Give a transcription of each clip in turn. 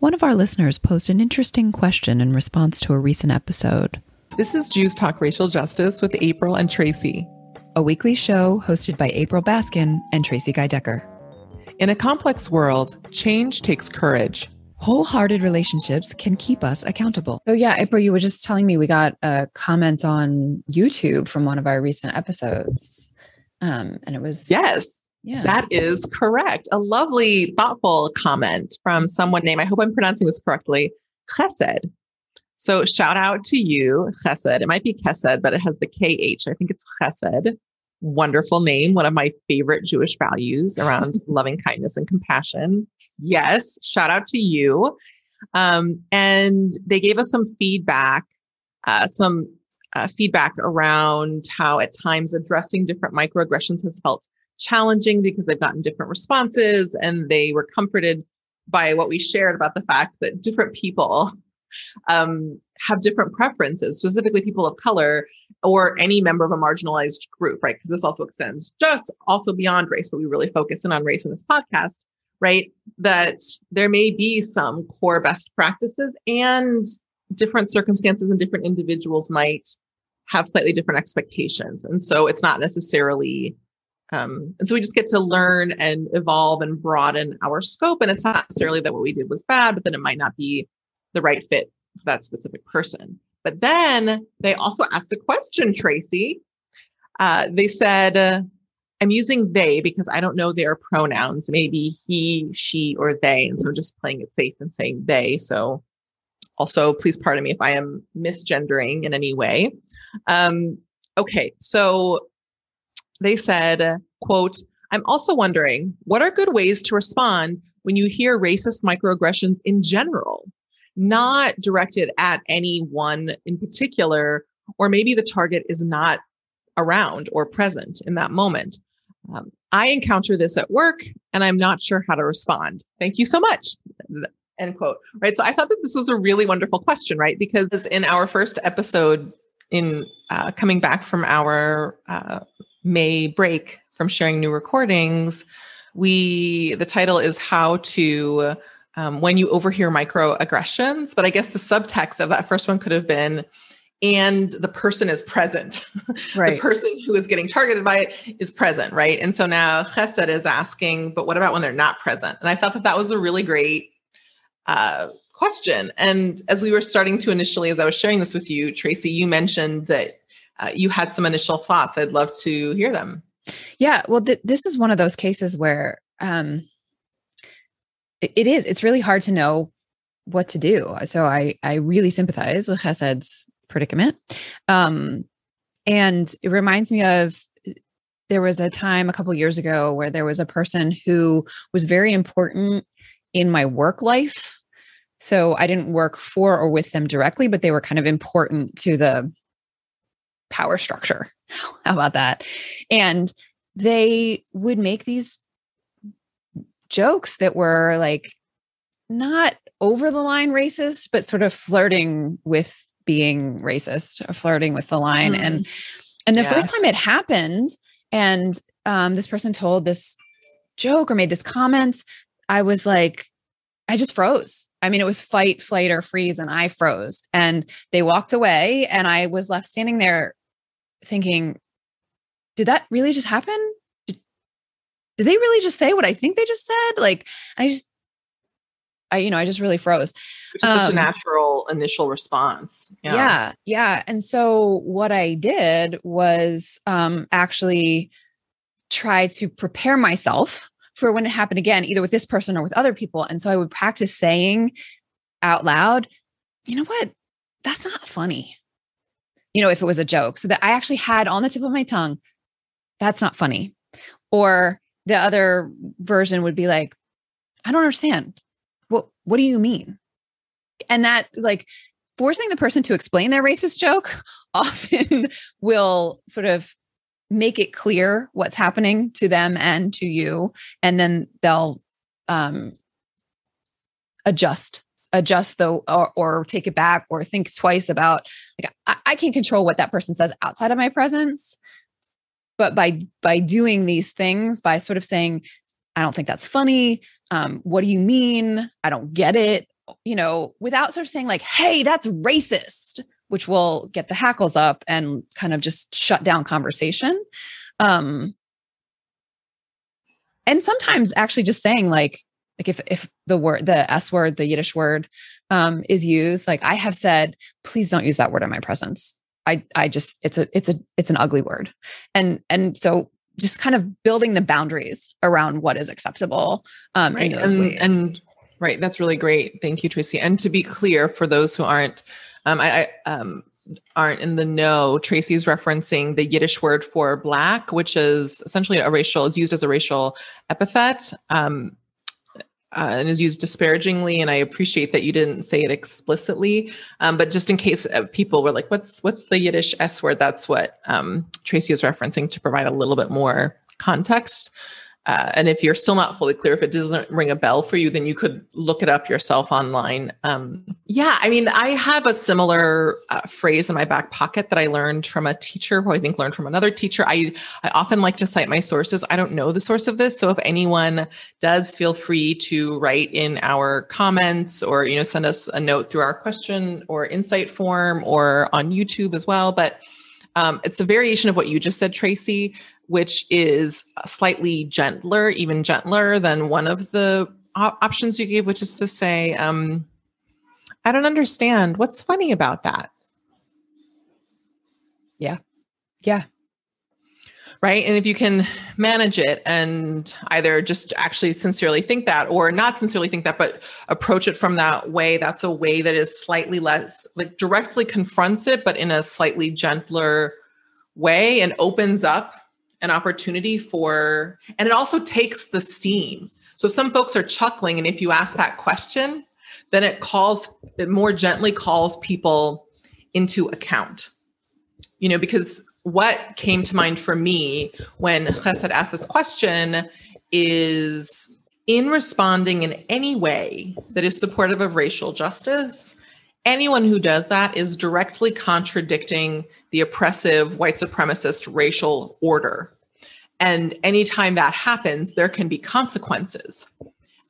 One of our listeners posed an interesting question in response to a recent episode. This is Jews Talk Racial Justice with April and Tracy, a weekly show hosted by April Baskin and Tracy Guy Decker. In a complex world, change takes courage. Wholehearted relationships can keep us accountable. So, yeah, April, you were just telling me we got a comment on YouTube from one of our recent episodes. Um, and it was. Yes. Yeah. That is correct. A lovely, thoughtful comment from someone named, I hope I'm pronouncing this correctly, Chesed. So shout out to you, Chesed. It might be Chesed, but it has the KH. I think it's Chesed. Wonderful name. One of my favorite Jewish values around loving kindness and compassion. Yes. Shout out to you. Um, and they gave us some feedback, uh, some uh, feedback around how at times addressing different microaggressions has felt challenging because they've gotten different responses and they were comforted by what we shared about the fact that different people um, have different preferences, specifically people of color or any member of a marginalized group, right? Because this also extends just also beyond race, but we really focus in on race in this podcast, right? That there may be some core best practices and different circumstances and different individuals might have slightly different expectations. And so it's not necessarily um, and so we just get to learn and evolve and broaden our scope. And it's not necessarily that what we did was bad, but then it might not be the right fit for that specific person. But then they also asked a question, Tracy. Uh, they said, uh, I'm using they because I don't know their pronouns, maybe he, she, or they. And so I'm just playing it safe and saying they. So also, please pardon me if I am misgendering in any way. Um, okay. So they said, quote, I'm also wondering what are good ways to respond when you hear racist microaggressions in general, not directed at anyone in particular, or maybe the target is not around or present in that moment. Um, I encounter this at work and I'm not sure how to respond. Thank you so much. End quote. Right. So I thought that this was a really wonderful question, right? Because in our first episode, in uh, coming back from our uh, May break from sharing new recordings, we the title is how to um, when you overhear microaggressions. But I guess the subtext of that first one could have been and the person is present. Right. the person who is getting targeted by it is present, right? And so now Chesed is asking, but what about when they're not present? And I thought that that was a really great uh, question. And as we were starting to initially, as I was sharing this with you, Tracy, you mentioned that uh, you had some initial thoughts. I'd love to hear them. Yeah, well, th- this is one of those cases where um, it, it is. It's really hard to know what to do. So I I really sympathize with Chesed's predicament, um, and it reminds me of there was a time a couple years ago where there was a person who was very important in my work life. So I didn't work for or with them directly, but they were kind of important to the power structure. How about that? And they would make these jokes that were like not over the line racist, but sort of flirting with being racist, or flirting with the line. Mm. And and the yeah. first time it happened, and um, this person told this joke or made this comment, I was like, I just froze. I mean, it was fight, flight, or freeze, and I froze. And they walked away, and I was left standing there thinking, did that really just happen? Did, did they really just say what I think they just said? Like, I just, I, you know, I just really froze. Which is um, such a um, natural initial response. Yeah. yeah. Yeah. And so what I did was um, actually try to prepare myself for when it happened again, either with this person or with other people. And so I would practice saying out loud, you know what? That's not funny you know, if it was a joke. So that I actually had on the tip of my tongue, that's not funny. Or the other version would be like, I don't understand. What what do you mean? And that like forcing the person to explain their racist joke often will sort of make it clear what's happening to them and to you and then they'll um adjust adjust the or, or take it back or think twice about like I, I can't control what that person says outside of my presence. But by by doing these things by sort of saying i don't think that's funny. Um, what do you mean? I don't get it you know, without sort of saying like, "Hey, that's racist," which will get the hackles up and kind of just shut down conversation. Um, and sometimes actually just saying like, like if if the word the s word the yiddish word um, is used like i have said please don't use that word in my presence i i just it's a it's a it's an ugly word and and so just kind of building the boundaries around what is acceptable um right. in those and, ways and right that's really great thank you tracy and to be clear for those who aren't um i, I um aren't in the know, Tracy is referencing the Yiddish word for black, which is essentially a racial, is used as a racial epithet. Um, uh, and is used disparagingly and i appreciate that you didn't say it explicitly. Um, but just in case uh, people were like what's what's the yiddish s word? That's what um, tracy was referencing to provide a little bit more context uh, and if you're still not fully clear, if it doesn't ring a bell for you, then you could look it up yourself online. Um, yeah, I mean, I have a similar uh, phrase in my back pocket that I learned from a teacher who I think learned from another teacher. I, I often like to cite my sources. I don't know the source of this. So if anyone does, feel free to write in our comments or, you know, send us a note through our question or insight form or on YouTube as well. But um, it's a variation of what you just said, Tracy, which is slightly gentler, even gentler than one of the op- options you gave, which is to say, um, I don't understand. What's funny about that? Yeah. Yeah. Right. And if you can manage it and either just actually sincerely think that or not sincerely think that, but approach it from that way, that's a way that is slightly less like directly confronts it, but in a slightly gentler way and opens up an opportunity for, and it also takes the steam. So if some folks are chuckling. And if you ask that question, then it calls, it more gently calls people into account. You know, because what came to mind for me when Chesed asked this question is in responding in any way that is supportive of racial justice, anyone who does that is directly contradicting the oppressive white supremacist racial order. And anytime that happens, there can be consequences.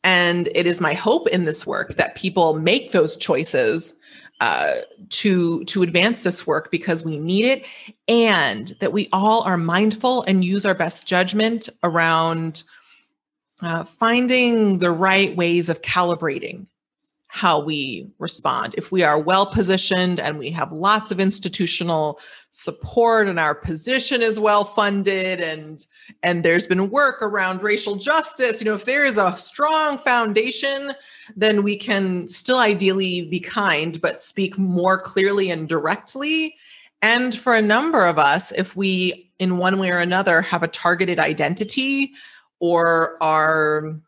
And it is my hope in this work that people make those choices uh, to to advance this work because we need it, and that we all are mindful and use our best judgment around uh, finding the right ways of calibrating how we respond. If we are well positioned and we have lots of institutional support and our position is well funded and and there's been work around racial justice, you know, if there is a strong foundation, then we can still ideally be kind, but speak more clearly and directly. And for a number of us, if we, in one way or another, have a targeted identity or are,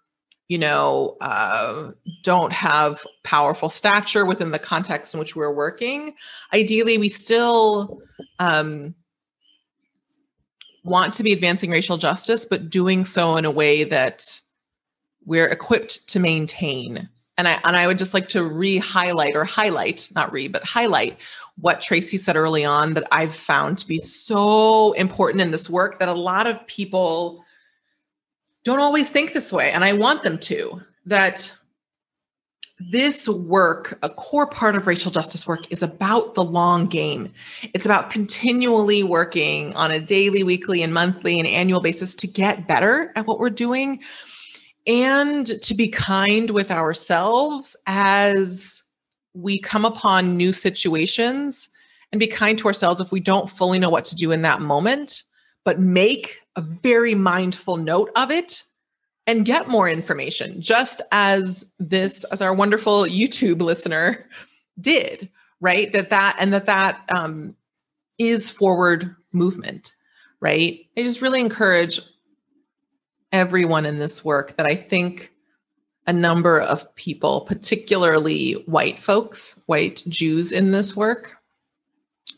you know, uh, don't have powerful stature within the context in which we're working, ideally, we still um, want to be advancing racial justice, but doing so in a way that we're equipped to maintain. And I and I would just like to re-highlight or highlight, not re, but highlight what Tracy said early on that I've found to be so important in this work that a lot of people don't always think this way. And I want them to. That this work, a core part of racial justice work, is about the long game. It's about continually working on a daily, weekly, and monthly and annual basis to get better at what we're doing and to be kind with ourselves as we come upon new situations and be kind to ourselves if we don't fully know what to do in that moment, but make a very mindful note of it and get more information, just as this, as our wonderful YouTube listener did, right? That that and that that um, is forward movement, right? I just really encourage everyone in this work that I think a number of people, particularly white folks, white Jews in this work,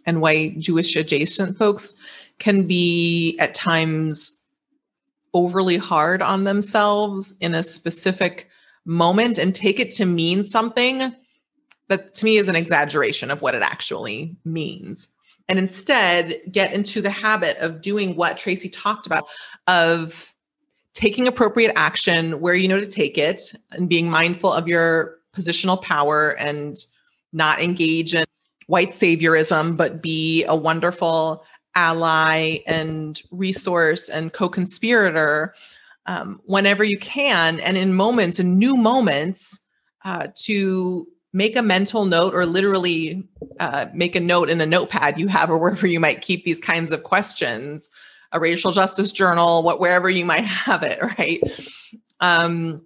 and white Jewish adjacent folks, can be at times overly hard on themselves in a specific moment and take it to mean something that to me is an exaggeration of what it actually means. And instead, get into the habit of doing what Tracy talked about of taking appropriate action where you know to take it and being mindful of your positional power and not engage in white saviorism, but be a wonderful ally and resource and co conspirator um, whenever you can. And in moments, in new moments, uh, to make a mental note or literally uh, make a note in a notepad you have or wherever you might keep these kinds of questions a racial justice journal what wherever you might have it right um,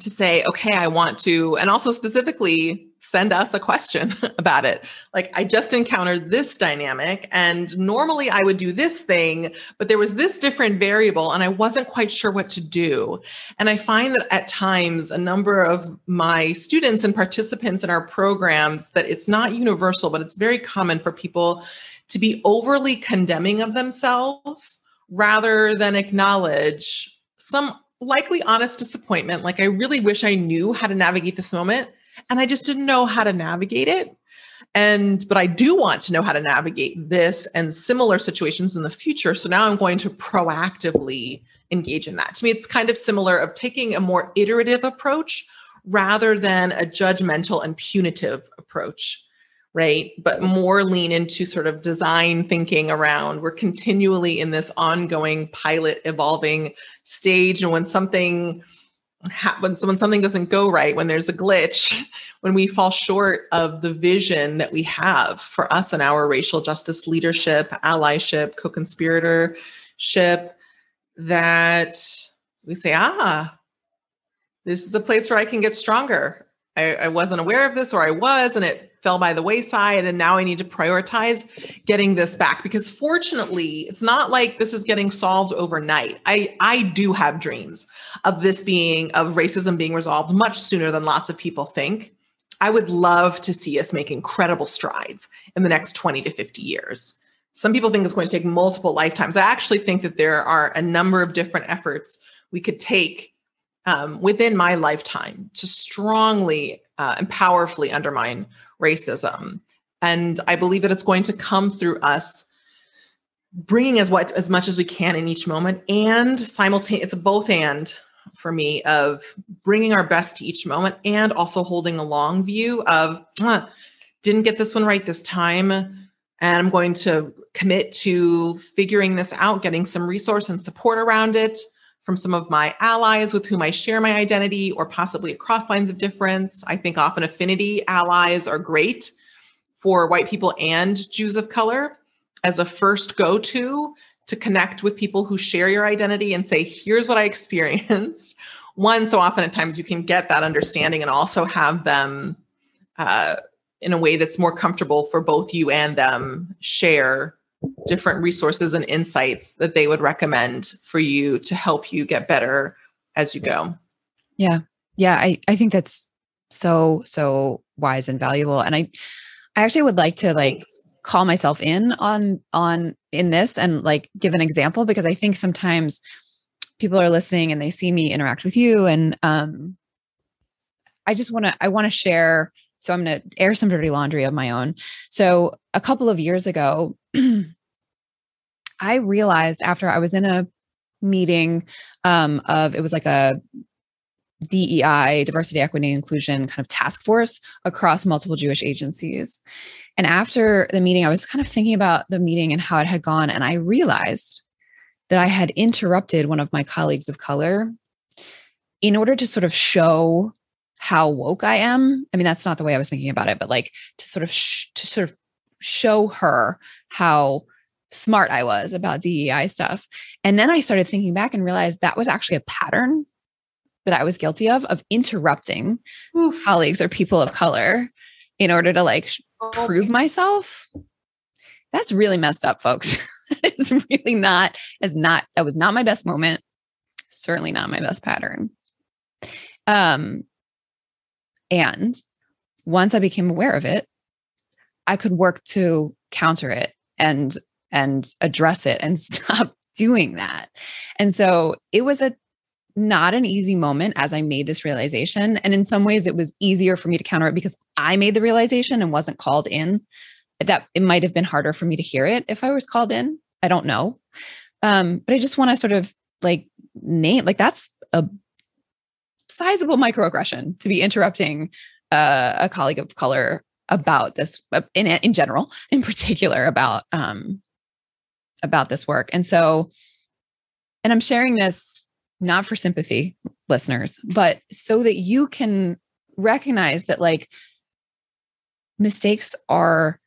to say okay i want to and also specifically send us a question about it. Like, I just encountered this dynamic, and normally I would do this thing, but there was this different variable, and I wasn't quite sure what to do. And I find that at times, a number of my students and participants in our programs, that it's not universal, but it's very common for people to be overly condemning of themselves rather than acknowledge some likely honest disappointment. Like, I really wish I knew how to navigate this moment and I just didn't know how to navigate it. And, but I do want to know how to navigate this and similar situations in the future. So now I'm going to proactively engage in that. To me, it's kind of similar of taking a more iterative approach rather than a judgmental and punitive approach right? But more lean into sort of design thinking around we're continually in this ongoing pilot evolving stage. And when something when something doesn't go right, when there's a glitch, when we fall short of the vision that we have for us and our racial justice leadership, allyship, co-conspiratorship, that we say, ah, this is a place where I can get stronger. I, I wasn't aware of this, or I was, and it fell by the wayside and now I need to prioritize getting this back because fortunately it's not like this is getting solved overnight. I I do have dreams of this being of racism being resolved much sooner than lots of people think. I would love to see us make incredible strides in the next 20 to 50 years. Some people think it's going to take multiple lifetimes. I actually think that there are a number of different efforts we could take um, within my lifetime to strongly uh, and powerfully undermine racism. And I believe that it's going to come through us bringing as what as much as we can in each moment and simultaneous it's a both and for me of bringing our best to each moment and also holding a long view of huh, didn't get this one right this time and i'm going to commit to figuring this out getting some resource and support around it from some of my allies with whom I share my identity or possibly across lines of difference. I think often affinity allies are great for white people and Jews of color as a first go to to connect with people who share your identity and say, here's what I experienced. One, so often at times you can get that understanding and also have them uh, in a way that's more comfortable for both you and them share different resources and insights that they would recommend for you to help you get better as you go. Yeah. Yeah, I I think that's so so wise and valuable and I I actually would like to like call myself in on on in this and like give an example because I think sometimes people are listening and they see me interact with you and um I just want to I want to share so I'm going to air some dirty laundry of my own. So a couple of years ago, I realized after I was in a meeting um, of it was like a DEI, diversity, equity, inclusion kind of task force across multiple Jewish agencies. And after the meeting, I was kind of thinking about the meeting and how it had gone. And I realized that I had interrupted one of my colleagues of color in order to sort of show how woke I am. I mean, that's not the way I was thinking about it, but like to sort of sh- to sort of show her how smart I was about DEI stuff. And then I started thinking back and realized that was actually a pattern that I was guilty of of interrupting Oof. colleagues or people of color in order to like prove myself. That's really messed up, folks. it's really not as not that was not my best moment. Certainly not my best pattern. Um and once I became aware of it, I could work to counter it and and address it and stop doing that. And so it was a not an easy moment as I made this realization. And in some ways, it was easier for me to counter it because I made the realization and wasn't called in. That it might have been harder for me to hear it if I was called in. I don't know. Um, but I just want to sort of like name, like, that's a sizable microaggression to be interrupting uh, a colleague of color about this uh, in in general, in particular about um, about this work. And so, and I'm sharing this not for sympathy, listeners, but so that you can recognize that like mistakes are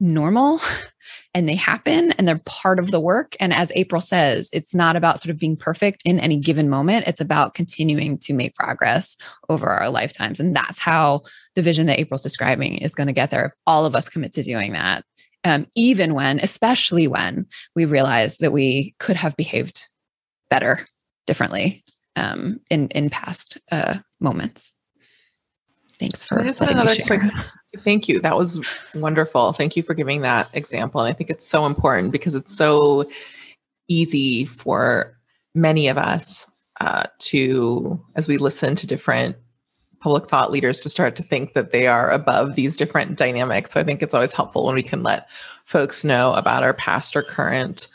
normal and they happen and they're part of the work. And as April says, it's not about sort of being perfect in any given moment. It's about continuing to make progress over our lifetimes. And that's how the vision that April's describing is going to get there if all of us commit to doing that. Um, even when, especially when we realize that we could have behaved better, differently um, in in past uh, moments. Thanks for. Just another quick. Thank you. That was wonderful. Thank you for giving that example. And I think it's so important because it's so easy for many of us uh, to, as we listen to different public thought leaders, to start to think that they are above these different dynamics. So I think it's always helpful when we can let folks know about our past or current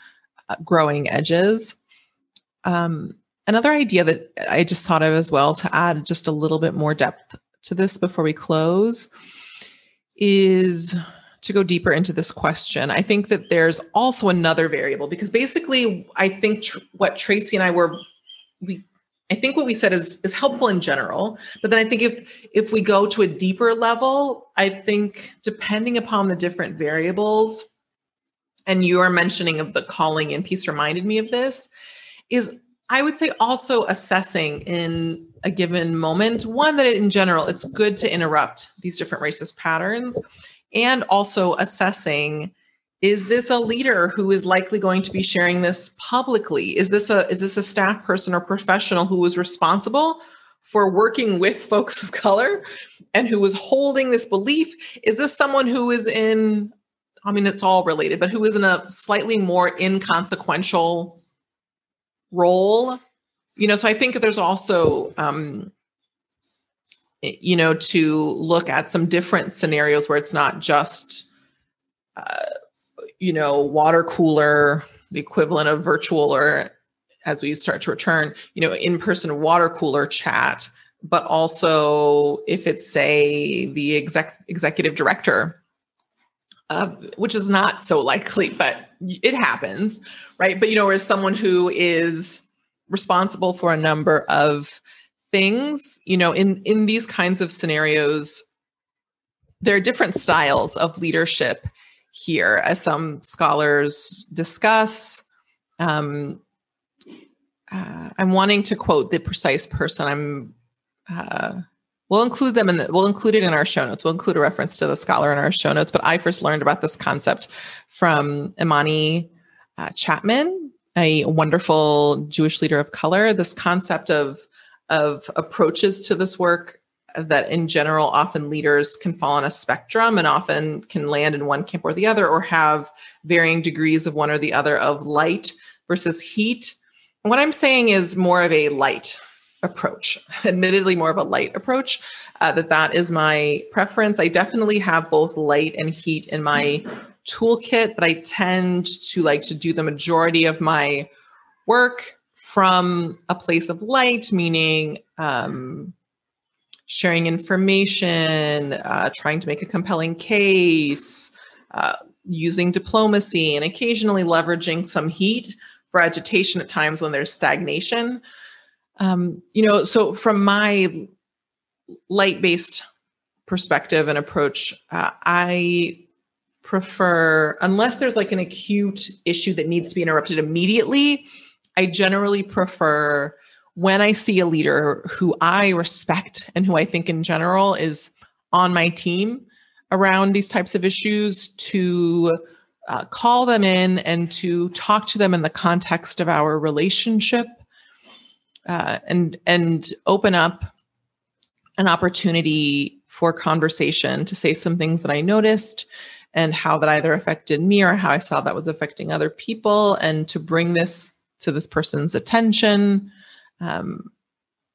uh, growing edges. Um, another idea that I just thought of as well to add just a little bit more depth to this before we close is to go deeper into this question. I think that there's also another variable because basically, I think tr- what Tracy and I were we I think what we said is is helpful in general, but then I think if if we go to a deeper level, I think depending upon the different variables, and your mentioning of the calling in piece reminded me of this, is I would say also assessing in a given moment. One, that in general, it's good to interrupt these different racist patterns and also assessing is this a leader who is likely going to be sharing this publicly? Is this a is this a staff person or professional who was responsible for working with folks of color and who was holding this belief? Is this someone who is in i mean it's all related but who is in a slightly more inconsequential role? You know so i think there's also um you know to look at some different scenarios where it's not just uh, you know water cooler the equivalent of virtual or as we start to return you know in person water cooler chat but also if it's say the exec- executive director uh, which is not so likely but it happens right? But you know whereas someone who is responsible for a number of things you know in in these kinds of scenarios there are different styles of leadership here as some scholars discuss. Um, uh, i'm wanting to quote the precise person. I'm uh, we'll include them in the, we'll include it in our show notes. We'll include a reference to the scholar in our show notes but i first learned about this concept from imani uh, chapman a wonderful Jewish leader of color. This concept of of approaches to this work that in general often leaders can fall on a spectrum and often can land in one camp or the other or have varying degrees of one or the other of light versus heat. What I'm saying is more of a light approach, admittedly more of a light approach. Uh, that that is my preference. I definitely have both light and heat in my toolkit, but I tend to like to do the majority of my work from a place of light, meaning um, sharing information, uh, trying to make a compelling case, uh, using diplomacy, and occasionally leveraging some heat for agitation at times when there's stagnation. Um, you know, so from my light based perspective and approach, uh, I prefer, unless there's like an acute issue that needs to be interrupted immediately, I generally prefer when I see a leader who I respect and who I think in general is on my team around these types of issues to uh, call them in and to talk to them in the context of our relationship uh, and and open up an opportunity for conversation to say some things that I noticed and how that either affected me or how I saw that was affecting other people, and to bring this to this person's attention, um,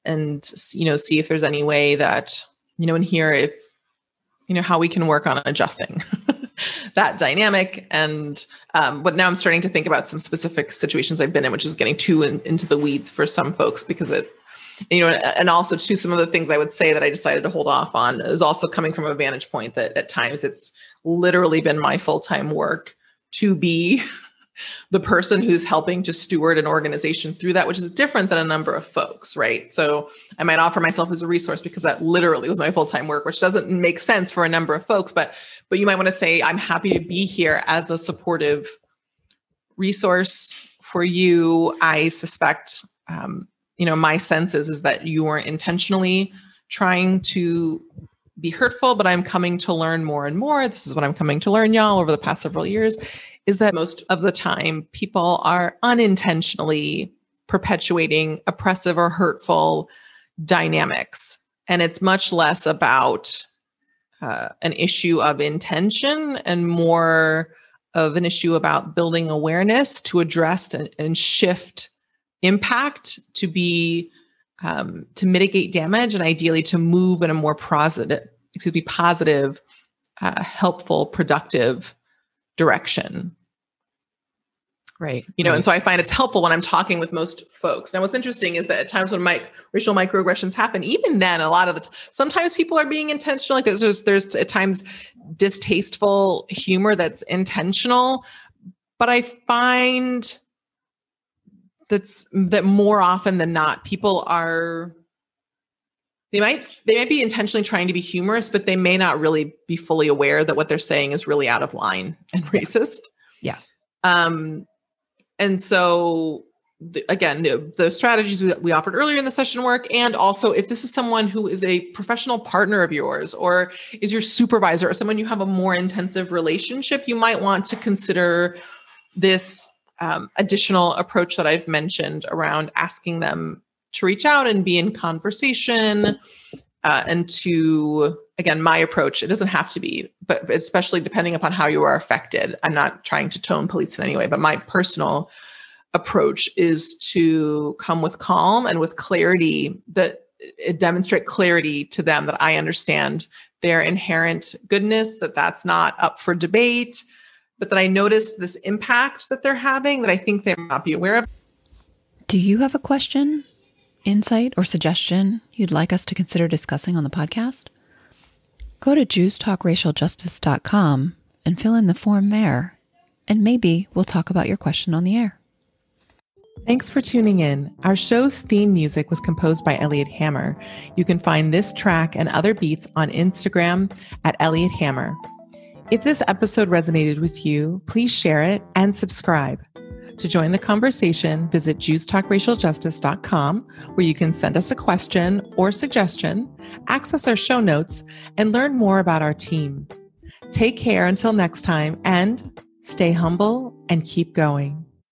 and you know, see if there's any way that you know, and hear if you know how we can work on adjusting that dynamic. And um, but now I'm starting to think about some specific situations I've been in, which is getting too in, into the weeds for some folks because it you know, and also to some of the things I would say that I decided to hold off on is also coming from a vantage point that at times it's literally been my full time work to be the person who's helping to steward an organization through that, which is different than a number of folks, right? So I might offer myself as a resource because that literally was my full-time work, which doesn't make sense for a number of folks, but but you might want to say, I'm happy to be here as a supportive resource for you. I suspect um, you know, my sense is, is that you weren't intentionally trying to be hurtful, but I'm coming to learn more and more. This is what I'm coming to learn, y'all, over the past several years is that most of the time people are unintentionally perpetuating oppressive or hurtful dynamics. And it's much less about uh, an issue of intention and more of an issue about building awareness to address and, and shift impact to be um, to mitigate damage and ideally to move in a more positive excuse me positive uh, helpful productive direction Right. You know, right. and so I find it's helpful when I'm talking with most folks. Now, what's interesting is that at times when my racial microaggressions happen, even then, a lot of the t- sometimes people are being intentional. Like there's, there's there's at times distasteful humor that's intentional, but I find that's that more often than not, people are they might they might be intentionally trying to be humorous, but they may not really be fully aware that what they're saying is really out of line and racist. Yeah. Um, and so again the, the strategies we, we, offered earlier in the session work and also if this is someone who is a professional partner of yours or is your supervisor or someone you have a more intensive relationship you might want to consider this um, additional approach that i've mentioned around asking them to reach out and be in conversation uh, and to again my approach it doesn't have to be but especially depending upon how you are affected i'm not trying to tone police in any way but my personal approach is to come with calm and with clarity that it demonstrate clarity to them that i understand their inherent goodness that that's not up for debate but that i noticed this impact that they're having that i think they might not be aware of. Do you have a question insight or suggestion you'd like us to consider discussing on the podcast Go to JewsTalkRacialJustice.com and fill in the form there, and maybe we'll talk about your question on the air. Thanks for tuning in. Our show's theme music was composed by Elliot Hammer. You can find this track and other beats on Instagram at Elliot Hammer. If this episode resonated with you, please share it and subscribe. To join the conversation, visit JewsTalkRacialJustice.com, where you can send us a question or suggestion, access our show notes, and learn more about our team. Take care until next time, and stay humble and keep going.